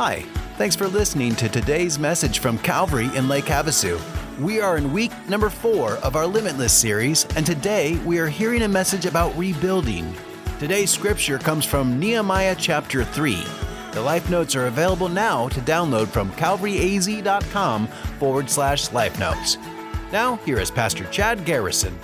Hi, thanks for listening to today's message from Calvary in Lake Havasu. We are in week number four of our Limitless series, and today we are hearing a message about rebuilding. Today's scripture comes from Nehemiah chapter 3. The life notes are available now to download from calvaryaz.com forward slash life notes. Now, here is Pastor Chad Garrison.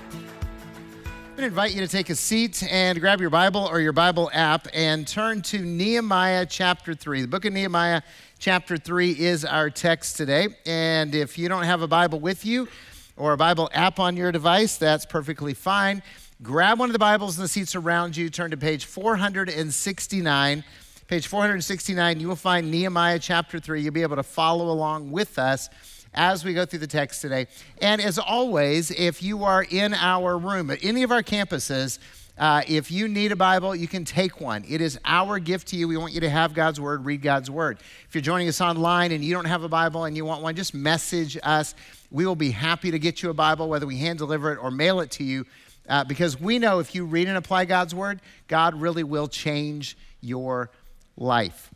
I'm going to invite you to take a seat and grab your Bible or your Bible app and turn to Nehemiah chapter 3. The book of Nehemiah chapter 3 is our text today. And if you don't have a Bible with you or a Bible app on your device, that's perfectly fine. Grab one of the Bibles in the seats around you, turn to page 469. Page 469, you will find Nehemiah chapter 3. You'll be able to follow along with us as we go through the text today. And as always, if you are in our room at any of our campuses, uh, if you need a Bible, you can take one. It is our gift to you. We want you to have God's Word, read God's Word. If you're joining us online and you don't have a Bible and you want one, just message us. We will be happy to get you a Bible, whether we hand deliver it or mail it to you, uh, because we know if you read and apply God's Word, God really will change your life.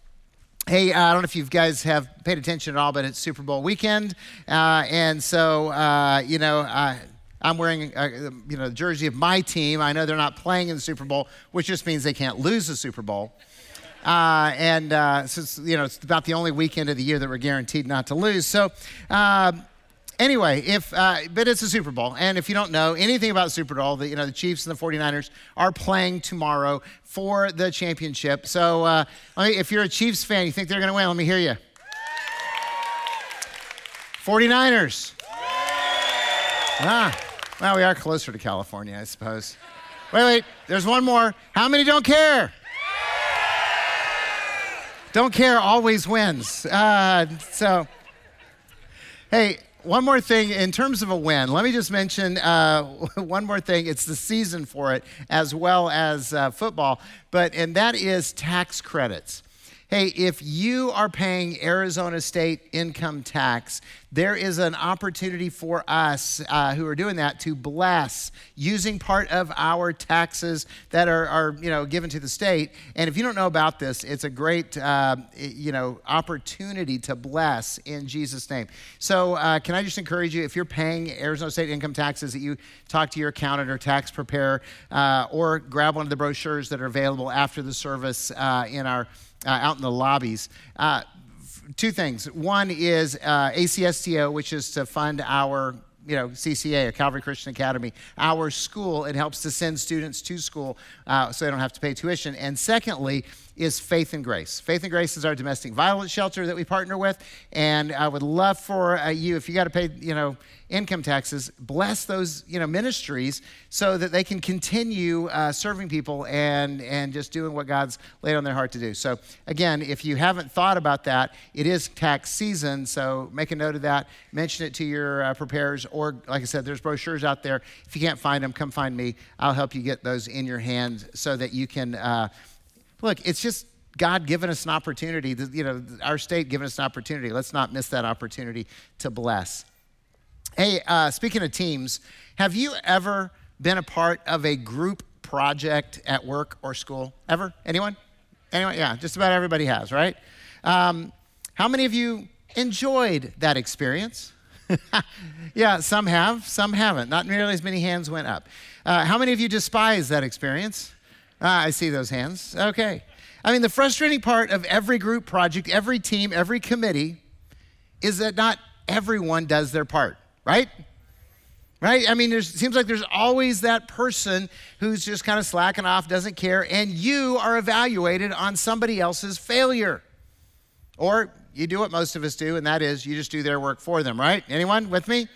Hey, uh, I don't know if you guys have paid attention at all, but it's Super Bowl weekend, uh, and so uh, you know I'm wearing a, uh, you know the jersey of my team. I know they're not playing in the Super Bowl, which just means they can't lose the Super Bowl. Uh, and uh, so you know it's about the only weekend of the year that we're guaranteed not to lose. So anyway, if uh, but it's a Super Bowl, and if you don't know anything about Super Bowl, the, you know the Chiefs and the 49ers are playing tomorrow for the championship. So uh, if you're a Chiefs fan, you think they're going to win? Let me hear you. 49ers. Ah, well, we are closer to California, I suppose. Wait, wait, there's one more. How many don't care? Don't care always wins. Uh, so, hey, one more thing in terms of a win, let me just mention uh, one more thing. It's the season for it as well as uh, football, but and that is tax credits. Hey, if you are paying Arizona state income tax, there is an opportunity for us uh, who are doing that to bless using part of our taxes that are, are, you know, given to the state. And if you don't know about this, it's a great, uh, you know, opportunity to bless in Jesus' name. So uh, can I just encourage you, if you're paying Arizona state income taxes, that you talk to your accountant or tax preparer uh, or grab one of the brochures that are available after the service uh, in our uh, out in the lobbies. Two things. One is uh, ACSTO, which is to fund our you know, CCA, a Calvary Christian Academy, our school. It helps to send students to school uh, so they don't have to pay tuition. And secondly, is Faith and Grace. Faith and Grace is our domestic violence shelter that we partner with, and I would love for uh, you, if you got to pay, you know, income taxes, bless those, you know, ministries so that they can continue uh, serving people and and just doing what God's laid on their heart to do. So again, if you haven't thought about that, it is tax season, so make a note of that. Mention it to your uh, preparers, or like I said, there's brochures out there. If you can't find them, come find me. I'll help you get those in your hands so that you can uh, Look, it's just God giving us an opportunity, you know, our state giving us an opportunity. Let's not miss that opportunity to bless. Hey, uh, speaking of teams, have you ever been a part of a group project at work or school? Ever? Anyone? Anyone? Yeah, just about everybody has, right? Um, how many of you enjoyed that experience? yeah, some have, some haven't. Not nearly as many hands went up. Uh, how many of you despise that experience? Ah, I see those hands. Okay. I mean, the frustrating part of every group project, every team, every committee is that not everyone does their part, right? Right? I mean, it seems like there's always that person who's just kind of slacking off, doesn't care, and you are evaluated on somebody else's failure. Or you do what most of us do, and that is you just do their work for them, right? Anyone with me?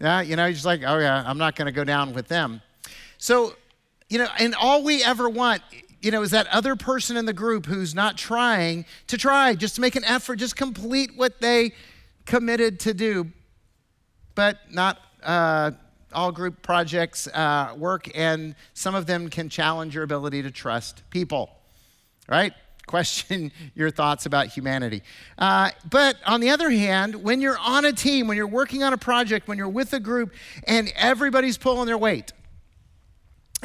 Yeah, you know, you're just like, oh yeah, I'm not going to go down with them. So you know, and all we ever want, you know, is that other person in the group who's not trying to try, just to make an effort, just complete what they committed to do. But not uh, all group projects uh, work, and some of them can challenge your ability to trust people, right? Question your thoughts about humanity. Uh, but on the other hand, when you're on a team, when you're working on a project, when you're with a group, and everybody's pulling their weight,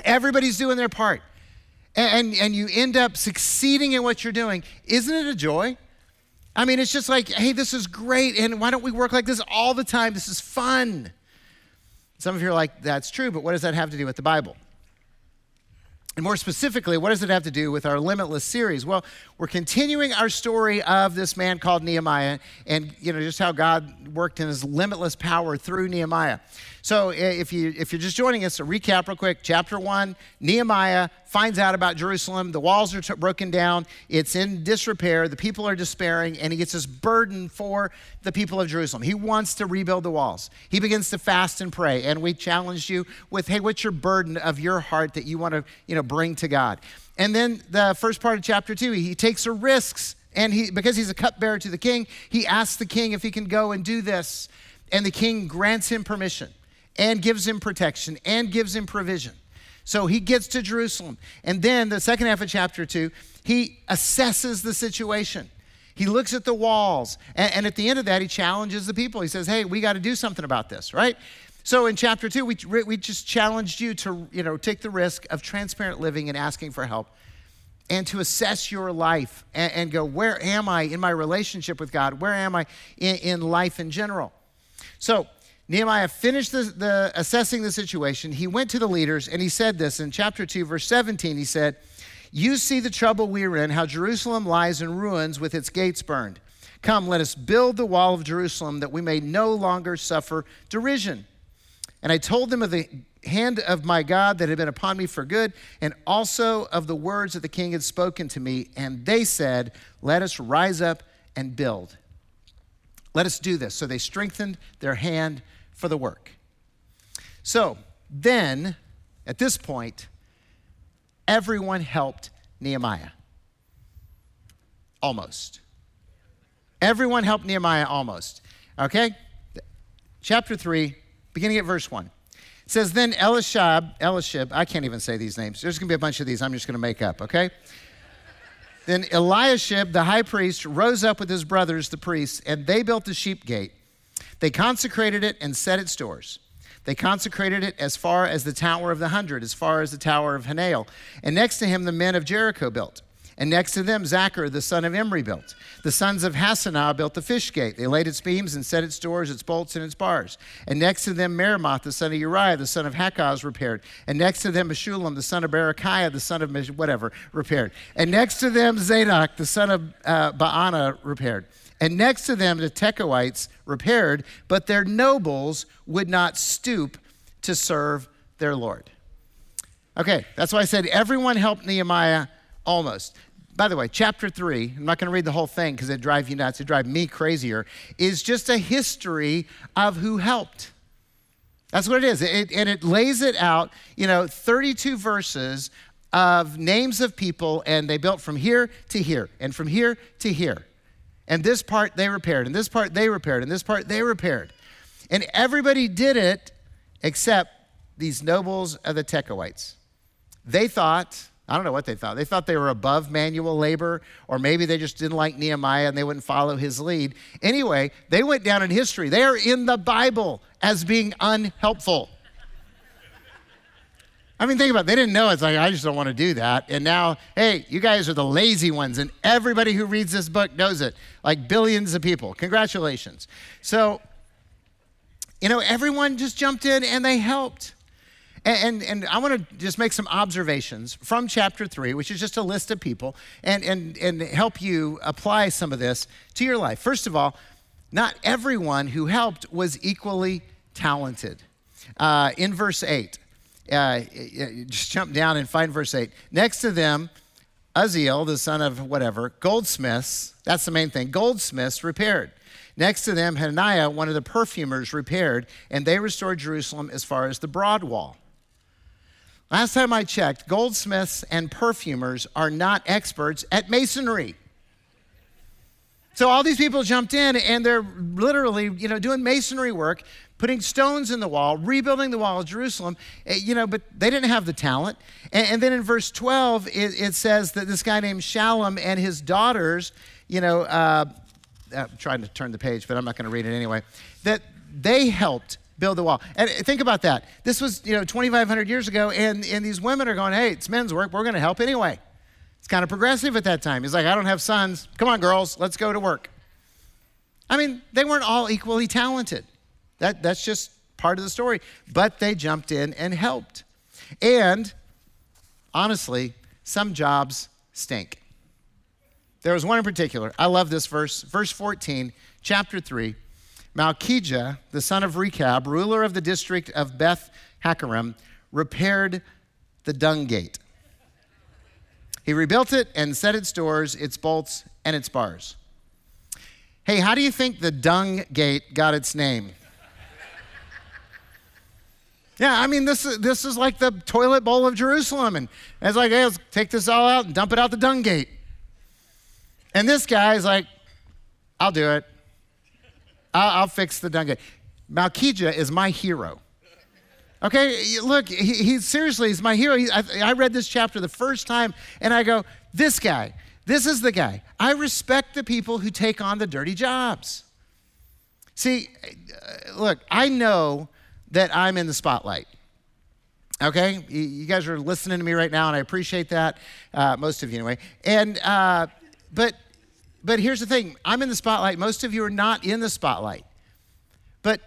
Everybody's doing their part. And, and, and you end up succeeding in what you're doing. Isn't it a joy? I mean, it's just like, hey, this is great. And why don't we work like this all the time? This is fun. Some of you are like, that's true, but what does that have to do with the Bible? And more specifically, what does it have to do with our Limitless series? Well, we're continuing our story of this man called Nehemiah and you know just how God worked in his limitless power through Nehemiah. So eh, if you if you're just joining us, a recap real quick. Chapter 1, Nehemiah finds out about Jerusalem. The walls are t- broken down. It's in disrepair. The people are despairing and he gets this burden for the people of Jerusalem. He wants to rebuild the walls. He begins to fast and pray and we challenged you with hey, what's your burden of your heart that you want to, you know, bring to God? And then the first part of chapter two, he takes a risks. And he, because he's a cupbearer to the king, he asks the king if he can go and do this. And the king grants him permission and gives him protection and gives him provision. So he gets to Jerusalem. And then the second half of chapter two, he assesses the situation. He looks at the walls. And, and at the end of that, he challenges the people. He says, hey, we got to do something about this, right? So in chapter two, we, we just challenged you to you know, take the risk of transparent living and asking for help and to assess your life and, and go, where am I in my relationship with God? Where am I in, in life in general? So Nehemiah finished the, the, assessing the situation. He went to the leaders and he said this in chapter 2, verse 17. He said, You see the trouble we are in, how Jerusalem lies in ruins with its gates burned. Come, let us build the wall of Jerusalem that we may no longer suffer derision. And I told them of the hand of my God that had been upon me for good, and also of the words that the king had spoken to me. And they said, Let us rise up and build. Let us do this. So they strengthened their hand for the work. So then, at this point, everyone helped Nehemiah. Almost. Everyone helped Nehemiah almost. Okay? Chapter 3, beginning at verse 1. It says, Then Elishab, Elishib, I can't even say these names. There's going to be a bunch of these I'm just going to make up, okay? then Eliashib, the high priest, rose up with his brothers, the priests, and they built the sheep gate. They consecrated it and set its doors. They consecrated it as far as the Tower of the Hundred, as far as the Tower of Hananel. And next to him, the men of Jericho built. And next to them, Zaccur, the son of Imri, built. The sons of Hassenaah built the fish gate. They laid its beams and set its doors, its bolts, and its bars. And next to them, Meremoth, the son of Uriah, the son of Hakkoz, repaired. And next to them, Meshullam, the son of Berechiah, the son of whatever, repaired. And next to them, Zadok, the son of uh, Baana, repaired. And next to them, the Tekoites repaired, but their nobles would not stoop to serve their Lord. Okay, that's why I said everyone helped Nehemiah almost. By the way, chapter three, I'm not going to read the whole thing because it drives you nuts, it drives me crazier, is just a history of who helped. That's what it is. It, and it lays it out, you know, 32 verses of names of people, and they built from here to here, and from here to here. And this part they repaired, and this part they repaired, and this part they repaired. And everybody did it except these nobles of the Tekoites. They thought, I don't know what they thought. They thought they were above manual labor, or maybe they just didn't like Nehemiah and they wouldn't follow his lead. Anyway, they went down in history. They are in the Bible as being unhelpful. I mean, think about it. They didn't know. It's like, I just don't want to do that. And now, hey, you guys are the lazy ones. And everybody who reads this book knows it, like billions of people. Congratulations. So, you know, everyone just jumped in and they helped. And, and, and I want to just make some observations from chapter three, which is just a list of people, and, and, and help you apply some of this to your life. First of all, not everyone who helped was equally talented. Uh, in verse 8, uh, just jump down and find verse 8. Next to them, Uzziel, the son of whatever, goldsmiths, that's the main thing, goldsmiths repaired. Next to them, Hananiah, one of the perfumers, repaired, and they restored Jerusalem as far as the broad wall. Last time I checked, goldsmiths and perfumers are not experts at masonry. So all these people jumped in and they're literally, you know, doing masonry work, putting stones in the wall, rebuilding the wall of Jerusalem, eh, you know, but they didn't have the talent. And, and then in verse 12, it, it, says that this guy named Shallum and his daughters, you know, uh, I'm uh, trying to turn the page, but I'm not going to read it anyway, that they helped build the wall. And think about that. This was, you know, 2,500 years ago, and, and these women are going, hey, it's men's work. We're going to help anyway. It's kind of progressive at that time. He's like, I don't have sons. Come on, girls, let's go to work. I mean, they weren't all equally talented. That, that's just part of the story. But they jumped in and helped. And honestly, some jobs stink. There was one in particular. I love this verse, verse 14, chapter 3. Malchijah, the son of Rechab, ruler of the district of Beth Hakerem, repaired the dung gate. He rebuilt it and set its doors, its bolts, and its bars. Hey, how do you think the dung gate got its name? Yeah, I mean, this is, this is like the toilet bowl of Jerusalem. And it's like, hey, let's take this all out and dump it out the dung gate. And this guy is like, I'll do it. I'll, I'll fix the dung gate. Malchijah is my hero. Okay, look, he, he seriously is my hero. He, I, I read this chapter the first time and I go, this guy, this is the guy. I respect the people who take on the dirty jobs. See, uh, look, I know that I'm in the spotlight. Okay? You guys are listening to me right now, and I appreciate that. Uh, most of you, anyway. And, uh, but, but here's the thing I'm in the spotlight. Most of you are not in the spotlight. But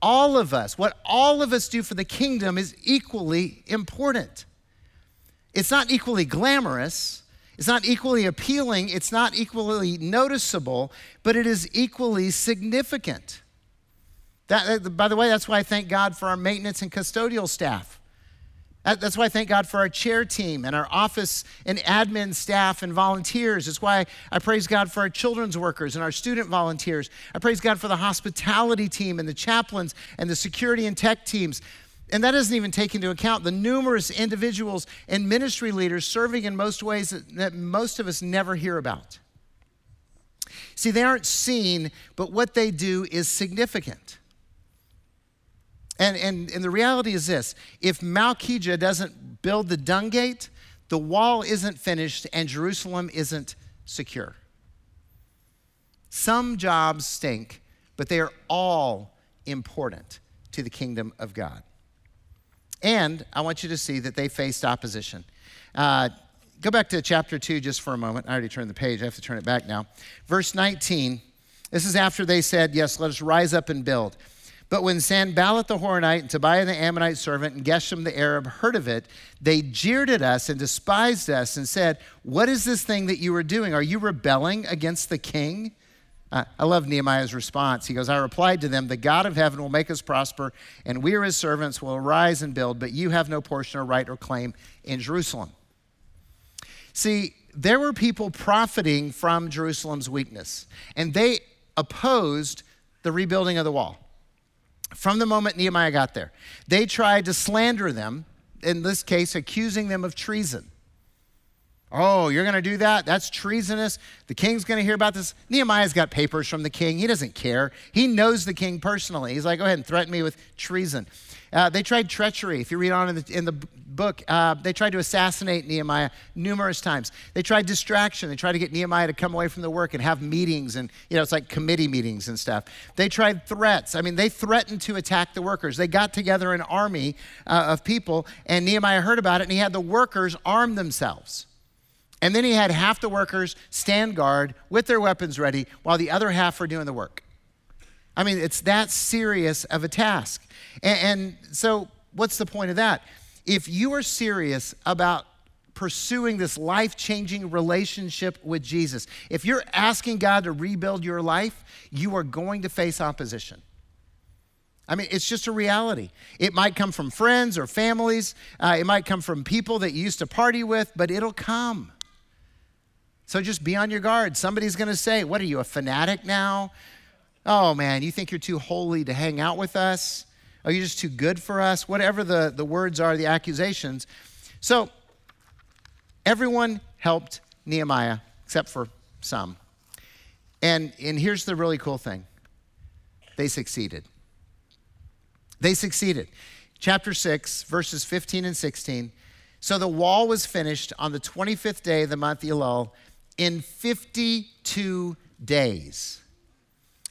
all of us, what all of us do for the kingdom is equally important. It's not equally glamorous, it's not equally appealing, it's not equally noticeable, but it is equally significant. That, by the way, that's why I thank God for our maintenance and custodial staff. That's why I thank God for our chair team and our office and admin staff and volunteers. It's why I praise God for our children's workers and our student volunteers. I praise God for the hospitality team and the chaplains and the security and tech teams. And that doesn't even take into account the numerous individuals and ministry leaders serving in most ways that, that most of us never hear about. See, they aren't seen, but what they do is significant. And, and, and the reality is this if Malchijah doesn't build the dung gate, the wall isn't finished and Jerusalem isn't secure. Some jobs stink, but they are all important to the kingdom of God. And I want you to see that they faced opposition. Uh, go back to chapter 2 just for a moment. I already turned the page, I have to turn it back now. Verse 19, this is after they said, Yes, let us rise up and build. But when Sanballat the Horonite and Tobiah the Ammonite servant and Geshem the Arab heard of it, they jeered at us and despised us and said, What is this thing that you are doing? Are you rebelling against the king? I love Nehemiah's response. He goes, I replied to them, The God of heaven will make us prosper, and we are his servants will arise and build, but you have no portion or right or claim in Jerusalem. See, there were people profiting from Jerusalem's weakness, and they opposed the rebuilding of the wall from the moment Nehemiah got there. They tried to slander them, in this case, accusing them of treason. Oh, you're going to do that? That's treasonous. The king's going to hear about this. Nehemiah's got papers from the king. He doesn't care. He knows the king personally. He's like, go ahead and threaten me with treason. Uh, they tried treachery. If you read on in the, in the book, uh, they tried to assassinate Nehemiah numerous times. They tried distraction. They tried to get Nehemiah to come away from the work and have meetings, and you know, it's like committee meetings and stuff. They tried threats. I mean, they threatened to attack the workers. They got together an army uh, of people, and Nehemiah heard about it, and he had the workers arm themselves. And then he had half the workers stand guard with their weapons ready while the other half were doing the work. I mean, it's that serious of a task. And, and so, what's the point of that? If you are serious about pursuing this life changing relationship with Jesus, if you're asking God to rebuild your life, you are going to face opposition. I mean, it's just a reality. It might come from friends or families, uh, it might come from people that you used to party with, but it'll come. So just be on your guard. Somebody's going to say, What are you, a fanatic now? Oh man, you think you're too holy to hang out with us? Are you just too good for us? Whatever the, the words are, the accusations. So everyone helped Nehemiah except for some. And, and here's the really cool thing they succeeded. They succeeded. Chapter 6, verses 15 and 16. So the wall was finished on the 25th day of the month Elul in 52 days.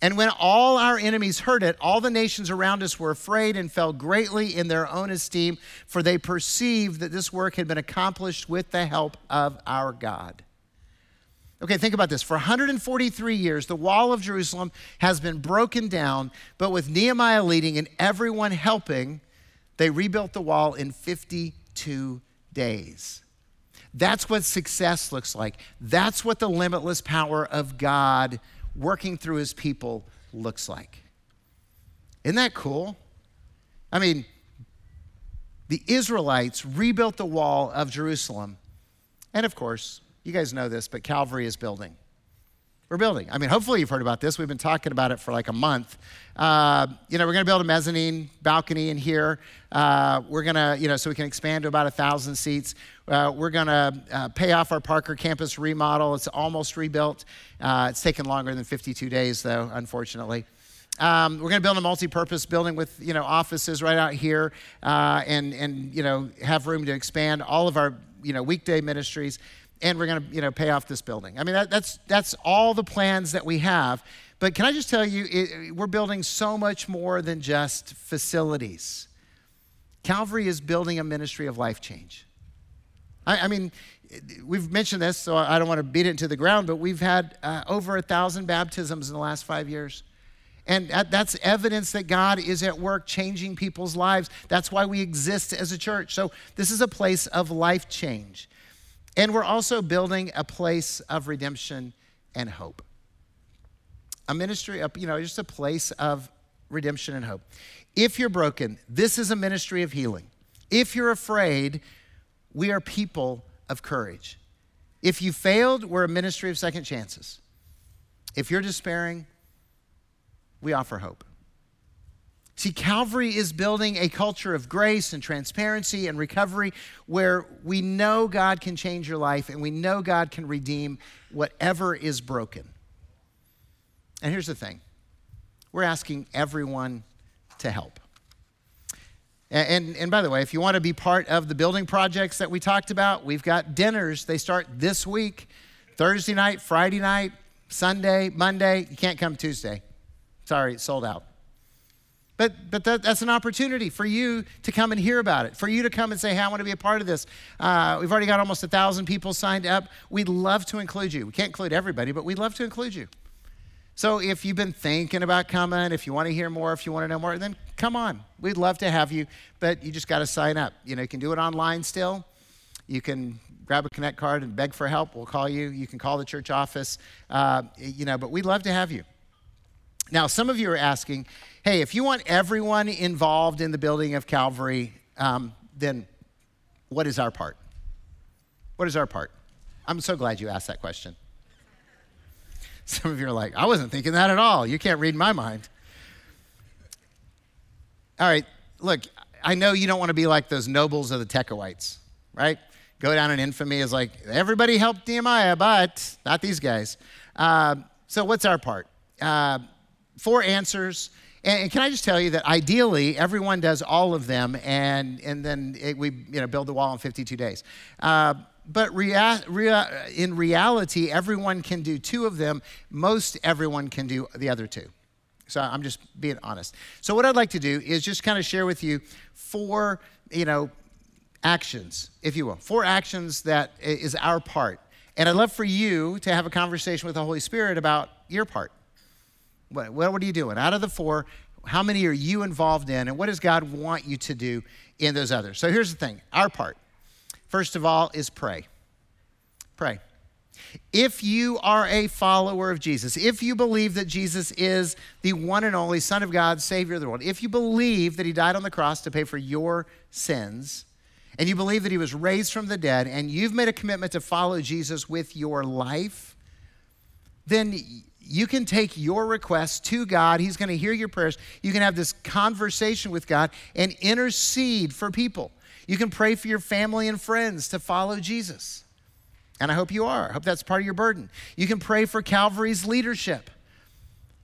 And when all our enemies heard it, all the nations around us were afraid and fell greatly in their own esteem, for they perceived that this work had been accomplished with the help of our God. Okay, think about this. For 143 years, the wall of Jerusalem has been broken down, but with Nehemiah leading and everyone helping, they rebuilt the wall in 52 days. That's what success looks like. That's what the limitless power of God working through his people looks like. Isn't that cool? I mean, the Israelites rebuilt the wall of Jerusalem. And of course, you guys know this, but Calvary is building. We're building. I mean, hopefully you've heard about this. We've been talking about it for like a month. Uh, you know, we're going to build a mezzanine balcony in here. Uh, we're going to, you know, so we can expand to about a thousand seats. Uh, we're going to uh, pay off our Parker campus remodel. It's almost rebuilt. Uh, it's taken longer than 52 days, though, unfortunately. Um, we're going to build a multi-purpose building with you know offices right out here, uh, and and you know have room to expand all of our you know weekday ministries and we're going to you know pay off this building i mean that, that's that's all the plans that we have but can i just tell you it, we're building so much more than just facilities calvary is building a ministry of life change i, I mean we've mentioned this so i don't want to beat it into the ground but we've had uh, over a thousand baptisms in the last five years and that's evidence that God is at work changing people's lives. That's why we exist as a church. So, this is a place of life change. And we're also building a place of redemption and hope. A ministry, you know, just a place of redemption and hope. If you're broken, this is a ministry of healing. If you're afraid, we are people of courage. If you failed, we're a ministry of second chances. If you're despairing, we offer hope. See, Calvary is building a culture of grace and transparency and recovery where we know God can change your life and we know God can redeem whatever is broken. And here's the thing we're asking everyone to help. And, and, and, by the way, if you want to be part of the building projects that we talked about, we've got dinners. They start this week Thursday night, Friday night, Sunday, Monday. You can't come Tuesday. Sorry, it's sold out. But, but that, that's an opportunity for you to come and hear about it, for you to come and say, hey, I want to be a part of this. Uh, we've already got almost a 1,000 people signed up. We'd love to include you. We can't include everybody, but we'd love to include you. So if you've been thinking about coming, if you want to hear more, if you want to know more, then come on. We'd love to have you, but you just got to sign up. You know, you can do it online still. You can grab a Connect card and beg for help. We'll call you. You can call the church office. Uh, you know, but we'd love to have you. Now, some of you are asking, hey, if you want everyone involved in the building of Calvary, um, then what is our part? What is our part? I'm so glad you asked that question. Some of you are like, I wasn't thinking that at all. You can't read my mind. All right, look, I know you don't want to be like those nobles of the Tekoites, right? Go down in infamy as like, everybody helped Nehemiah, but not these guys. Uh, so, what's our part? Uh, four answers. And can I just tell you that ideally, everyone does all of them, and, and then it, we you know, build the wall in 52 days. Uh, but rea- rea- in reality, everyone can do two of them. Most everyone can do the other two. So I'm just being honest. So what I'd like to do is just kind of share with you four, you know, actions, if you will, four actions that is our part. And I'd love for you to have a conversation with the Holy Spirit about your part. What, what are you doing? Out of the four, how many are you involved in, and what does God want you to do in those others? So here's the thing our part, first of all, is pray. Pray. If you are a follower of Jesus, if you believe that Jesus is the one and only Son of God, Savior of the world, if you believe that He died on the cross to pay for your sins, and you believe that He was raised from the dead, and you've made a commitment to follow Jesus with your life, then you can take your request to God. He's going to hear your prayers. You can have this conversation with God and intercede for people. You can pray for your family and friends to follow Jesus. And I hope you are. I hope that's part of your burden. You can pray for Calvary's leadership,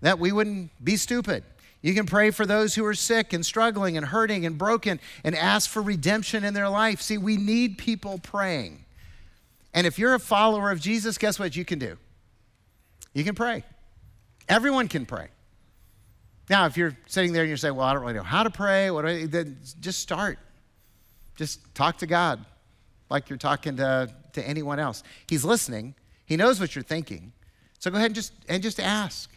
that we wouldn't be stupid. You can pray for those who are sick and struggling and hurting and broken and ask for redemption in their life. See, we need people praying. And if you're a follower of Jesus, guess what you can do? You can pray. Everyone can pray. Now, if you're sitting there and you're saying, well, I don't really know how to pray, what I, then just start. Just talk to God like you're talking to, to anyone else. He's listening. He knows what you're thinking. So go ahead and just, and just ask.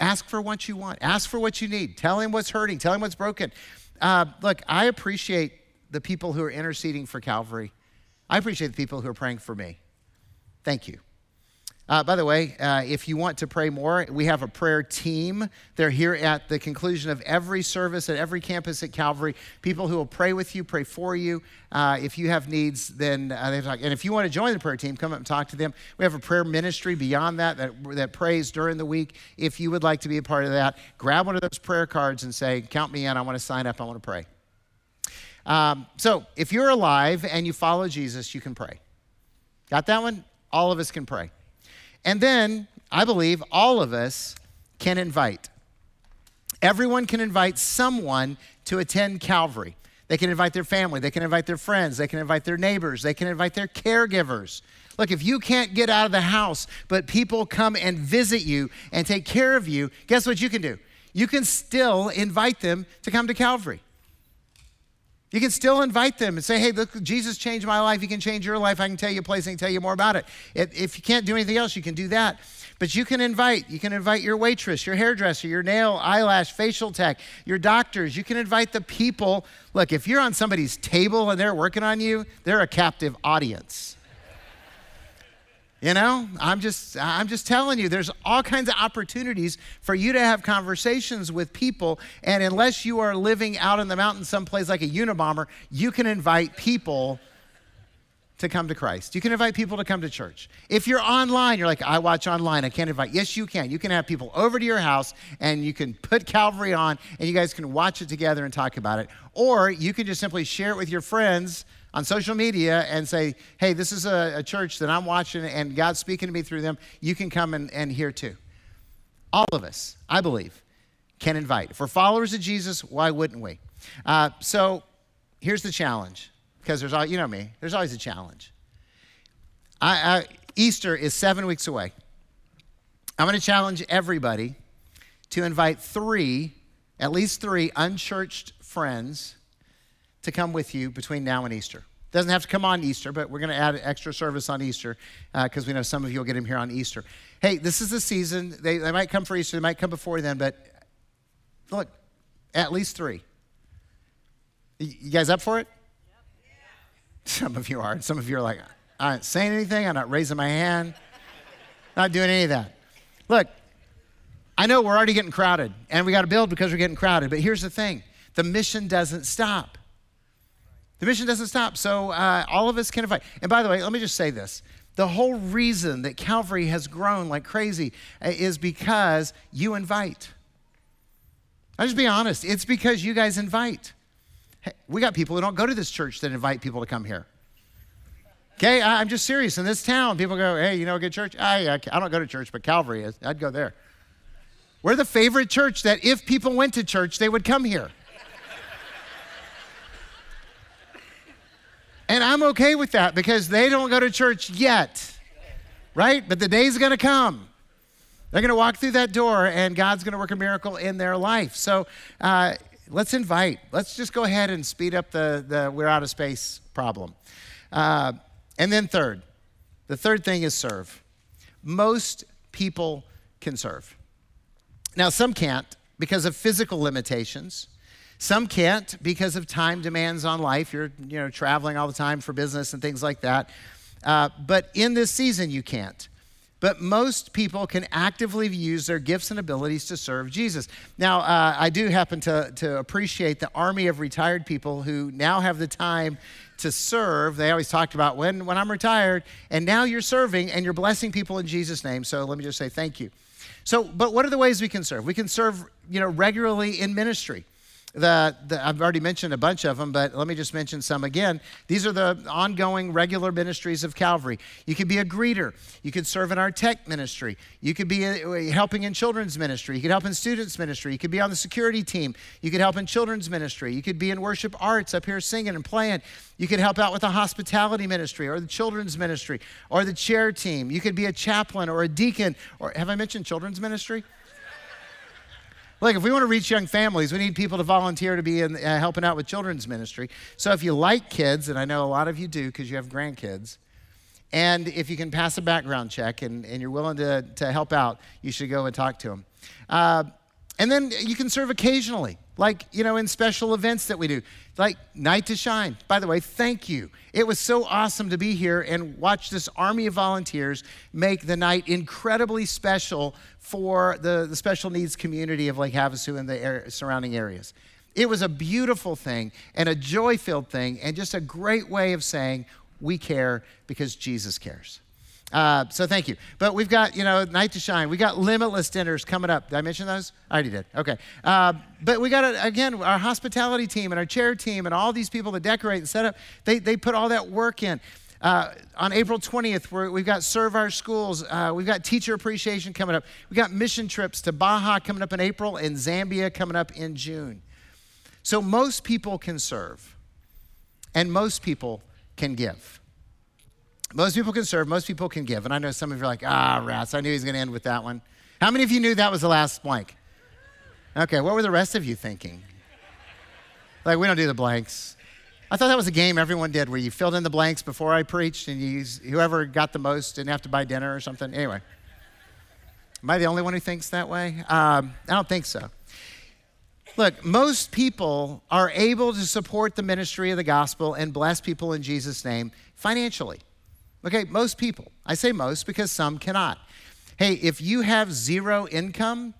Ask for what you want. Ask for what you need. Tell him what's hurting. Tell him what's broken. Uh, look, I appreciate the people who are interceding for Calvary. I appreciate the people who are praying for me. Thank you. Uh, by the way, uh, if you want to pray more, we have a prayer team. They're here at the conclusion of every service at every campus at Calvary. People who will pray with you, pray for you. Uh, if you have needs, then uh, they talk. And if you want to join the prayer team, come up and talk to them. We have a prayer ministry beyond that, that that prays during the week. If you would like to be a part of that, grab one of those prayer cards and say, "Count me in. I want to sign up. I want to pray." Um, so, if you're alive and you follow Jesus, you can pray. Got that one? All of us can pray. And then I believe all of us can invite. Everyone can invite someone to attend Calvary. They can invite their family, they can invite their friends, they can invite their neighbors, they can invite their caregivers. Look, if you can't get out of the house, but people come and visit you and take care of you, guess what you can do? You can still invite them to come to Calvary. You can still invite them and say, hey, look, Jesus changed my life. He can change your life. I can tell you a place and tell you more about it. If you can't do anything else, you can do that. But you can invite. You can invite your waitress, your hairdresser, your nail, eyelash, facial tech, your doctors. You can invite the people. Look, if you're on somebody's table and they're working on you, they're a captive audience. You know, I'm just I'm just telling you there's all kinds of opportunities for you to have conversations with people and unless you are living out in the mountains someplace like a Unabomber, you can invite people to come to Christ. You can invite people to come to church. If you're online, you're like, I watch online, I can't invite. Yes, you can. You can have people over to your house and you can put Calvary on and you guys can watch it together and talk about it. Or you can just simply share it with your friends on social media and say, hey, this is a, a, church that I'm watching and God's speaking to me through them, you can come and, and hear too. All of us, I believe, can invite. If we're followers of Jesus, why wouldn't we? Uh, so here's the challenge, because there's all, you know me, there's always a challenge. I, I, Easter is seven weeks away. I'm going to challenge everybody to invite three, at least three unchurched friends to come with you between now and Easter. Doesn't have to come on Easter, but we're going to add an extra service on Easter because uh, we know some of you will get him here on Easter. Hey, this is the season. They, they might come for Easter, they might come before then, but look, at least three. You guys up for it? Yep. Some of you are. Some of you are like, I'm not saying anything. I'm not raising my hand. Not doing any of that. Look, I know we're already getting crowded, and we got to build because we're getting crowded. But here's the thing the mission doesn't stop. The mission doesn't stop. So uh, all of us can invite. And by the way, let me just say this. The whole reason that Calvary has grown like crazy uh, is because you invite. I'll just be honest. It's because you guys invite. Hey, we got people who don't go to this church that invite people to come here. Okay, I'm just serious. In this town, people go, hey, you know a good church? I, I don't go to church, but Calvary is. I'd go there. We're the favorite church that if people went to church, they would come here. And I'm okay with that because they don't go to church yet, right? But the day's gonna come. They're gonna walk through that door and God's gonna work a miracle in their life. So uh, let's invite. Let's just go ahead and speed up the, the we're out of space problem. Uh, and then, third, the third thing is serve. Most people can serve. Now, some can't because of physical limitations. Some can't because of time demands on life. You're, you know, traveling all the time for business and things like that. Uh, but in this season, you can't. But most people can actively use their gifts and abilities to serve Jesus. Now, uh, I do happen to, to appreciate the army of retired people who now have the time to serve. They always talked about when, when I'm retired, and now you're serving and you're blessing people in Jesus' name. So let me just say thank you. So, but what are the ways we can serve? We can serve, you know, regularly in ministry. The, I've already mentioned a bunch of them, but let me just mention some again. These are the ongoing regular ministries of Calvary. You could be a greeter. You could serve in our tech ministry. You could be uh, helping in children's ministry. You could help in students ministry. You could be on the security team. You could help in children's ministry. You could be in worship arts up here singing and playing. You could help out with the hospitality ministry or the children's ministry or the chair team. You could be a chaplain or a deacon or have I mentioned children's ministry? Look, if we want to reach young families, we need people to volunteer to be in, uh, helping out with children's ministry. So if you like kids, and I know a lot of you do because you have grandkids, And if you can pass a background check and, and you're willing to, to help out, you should go and talk to them. Uh, and then you can serve occasionally, like, you know, in special events that we do, like Night to Shine. By the way, thank you. It was so awesome to be here and watch this army of volunteers make the night incredibly special for the, the special needs community of Lake Havasu and the surrounding areas. It was a beautiful thing and a joy filled thing, and just a great way of saying we care because Jesus cares. Uh, so thank you. But we've got, you know, Night to Shine. We got limitless dinners coming up. Did I mention those? I already did. Okay. Uh, but we got, a, again, our hospitality team and our chair team and all these people that decorate and set up, they, they put all that work in. Uh, on April 20th, we have got Serve Our Schools. Uh, we've got Teacher Appreciation coming up. We've got mission trips to Baja coming up in April and Zambia coming up in June. So most people can serve, and most people can give. Most people can serve, most people can give. And I know some of you are like, ah, rats, I knew he was going to end with that one. How many of you knew that was the last blank? Okay, what were the rest of you thinking? Like, we don't do the blanks. I thought that was a game everyone did where you filled in the blanks before I preached and you, whoever got the most didn't have to buy dinner or something. Anyway, am I the only one who thinks that way? Um, I don't think so. Look, most people are able to support the ministry of the gospel and bless people in Jesus' name financially. Okay, most people. I say most because some cannot. Hey, if you have zero income,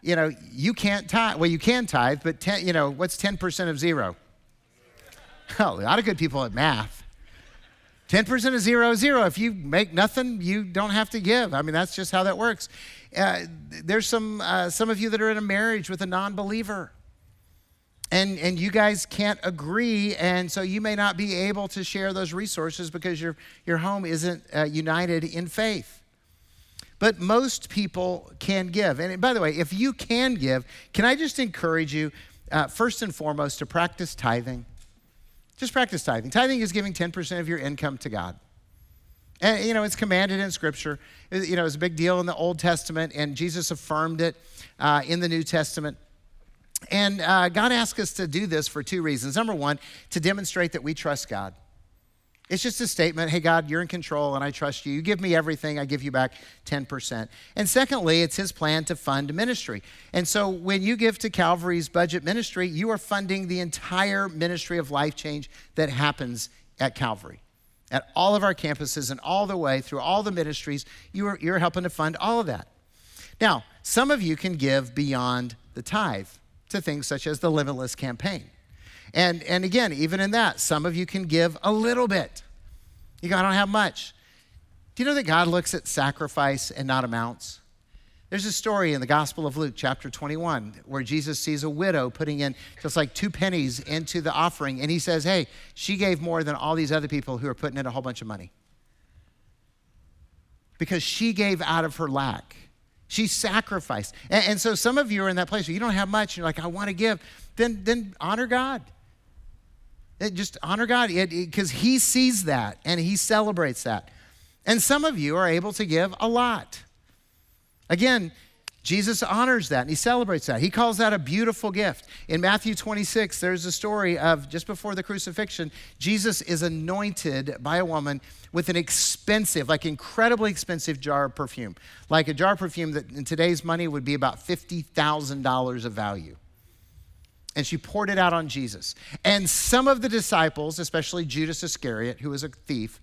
you know, you can't tithe. Well, you can tithe, but 10, you know, what's 10% of zero? Oh, a lot of good people at math. 10% of zero zero. If you make nothing, you don't have to give. I mean, that's just how that works. Uh, there's some, uh, some of you that are in a marriage with a non believer and and you guys can't agree and so you may not be able to share those resources because your your home isn't uh, united in faith. But most people can give. And by the way if you can give can i just encourage you uh, first and foremost to practice tithing? Just practice tithing. Tithing is giving 10% of your income to god. And you know it's commanded in scripture. You know it's a big deal in the old testament and jesus affirmed it uh, in the new testament and uh, God asks us to do this for two reasons. Number one, to demonstrate that we trust God. It's just a statement hey, God, you're in control and I trust you. You give me everything, I give you back 10%. And secondly, it's His plan to fund ministry. And so when you give to Calvary's budget ministry, you are funding the entire ministry of life change that happens at Calvary. At all of our campuses and all the way through all the ministries, you are, you're helping to fund all of that. Now, some of you can give beyond the tithe to things such as the Limitless campaign. And, and again, even in that, some of you can give a little bit. You go, I don't have much. Do you know that God looks at sacrifice and not amounts? There's a story in the Gospel of Luke, chapter 21, where Jesus sees a widow putting in just like two pennies into the offering, and he says, Hey, she gave more than all these other people who are putting in a whole bunch of money. Because she gave out of her lack. She sacrificed. And, and, so some of you are in that place where you don't have much, and you're like, I want to give. Then, then honor God. It, just honor God because He sees that and He celebrates that. And some of you are able to give a lot. Again, Jesus honors that and he celebrates that. He calls that a beautiful gift. In Matthew 26, there's a story of just before the crucifixion, Jesus is anointed by a woman with an expensive, like incredibly expensive jar of perfume. Like a jar of perfume that in today's money would be about $50,000 of value. And she poured it out on Jesus. And some of the disciples, especially Judas Iscariot, who was a thief,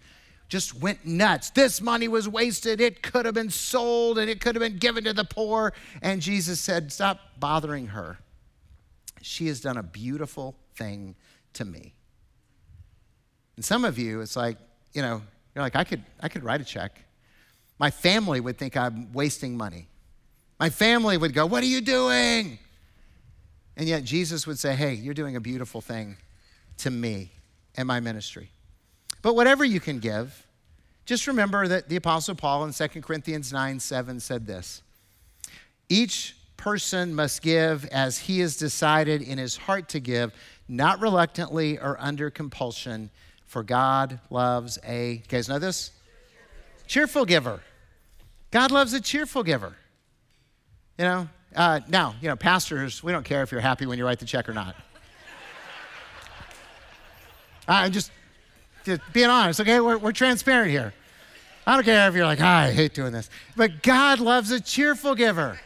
just went nuts. This money was wasted. It could have been sold and it could have been given to the poor. And Jesus said, Stop bothering her. She has done a beautiful thing to me. And some of you, it's like, you know, you're like, I could, I could write a check. My family would think I'm wasting money. My family would go, What are you doing? And yet Jesus would say, Hey, you're doing a beautiful thing to me and my ministry. But whatever you can give, just remember that the Apostle Paul in 2 Corinthians 9 7 said this Each person must give as he has decided in his heart to give, not reluctantly or under compulsion, for God loves a, you guys know this? Cheerful giver. God loves a cheerful giver. You know, uh, now, you know, pastors, we don't care if you're happy when you write the check or not. I'm just being honest, okay? We're, we're transparent here. I don't care if you're like, ah, I hate doing this. But God loves a cheerful giver.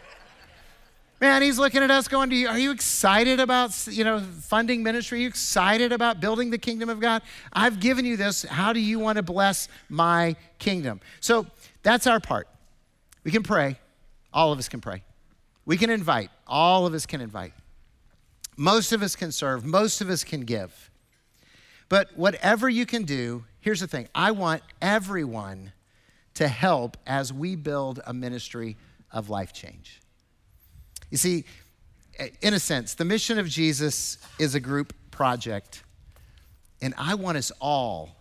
Man, he's looking at us going, Are you excited about you know, funding ministry? Are you excited about building the kingdom of God? I've given you this. How do you want to bless my kingdom? So that's our part. We can pray. All of us can pray. We can invite. All of us can invite. Most of us can serve. Most of us can give. But whatever you can do, here's the thing I want everyone to help as we build a ministry of life change. You see, in a sense, the mission of Jesus is a group project, and I want us all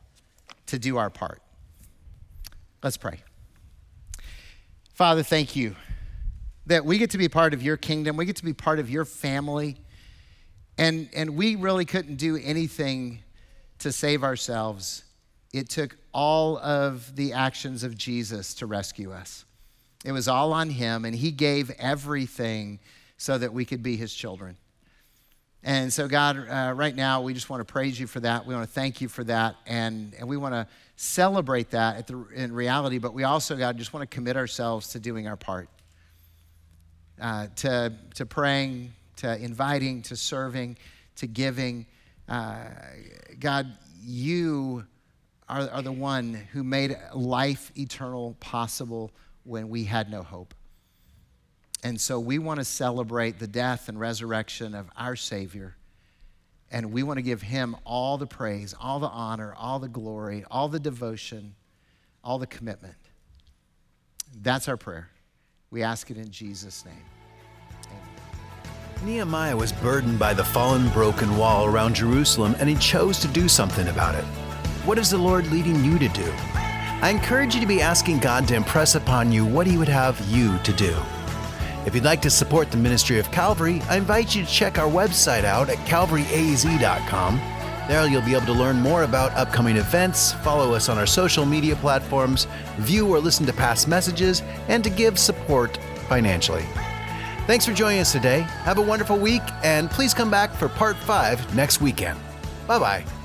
to do our part. Let's pray. Father, thank you that we get to be part of your kingdom, we get to be part of your family, and, and we really couldn't do anything to save ourselves. It took all of the actions of Jesus to rescue us. It was all on him, and he gave everything so that we could be his children. And so, God, uh, right now, we just want to praise you for that. We want to thank you for that. And, and we want to celebrate that the, in reality, but we also, God, just want to commit ourselves to doing our part, uh, to, to praying, to inviting, to serving, to giving. Uh, God, you are, are the one who made life eternal possible when we had no hope. And so we want to celebrate the death and resurrection of our Savior. And we want to give him all the praise, all the honor, all the glory, all the devotion, all the commitment. That's our prayer. We ask it in Jesus' name. Nehemiah was burdened by the fallen, broken wall around Jerusalem, and he chose to do something about it. What is the Lord leading you to do? I encourage you to be asking God to impress upon you what He would have you to do. If you'd like to support the ministry of Calvary, I invite you to check our website out at calvaryaz.com. There you'll be able to learn more about upcoming events, follow us on our social media platforms, view or listen to past messages, and to give support financially. Thanks for joining us today. Have a wonderful week, and please come back for part five next weekend. Bye bye.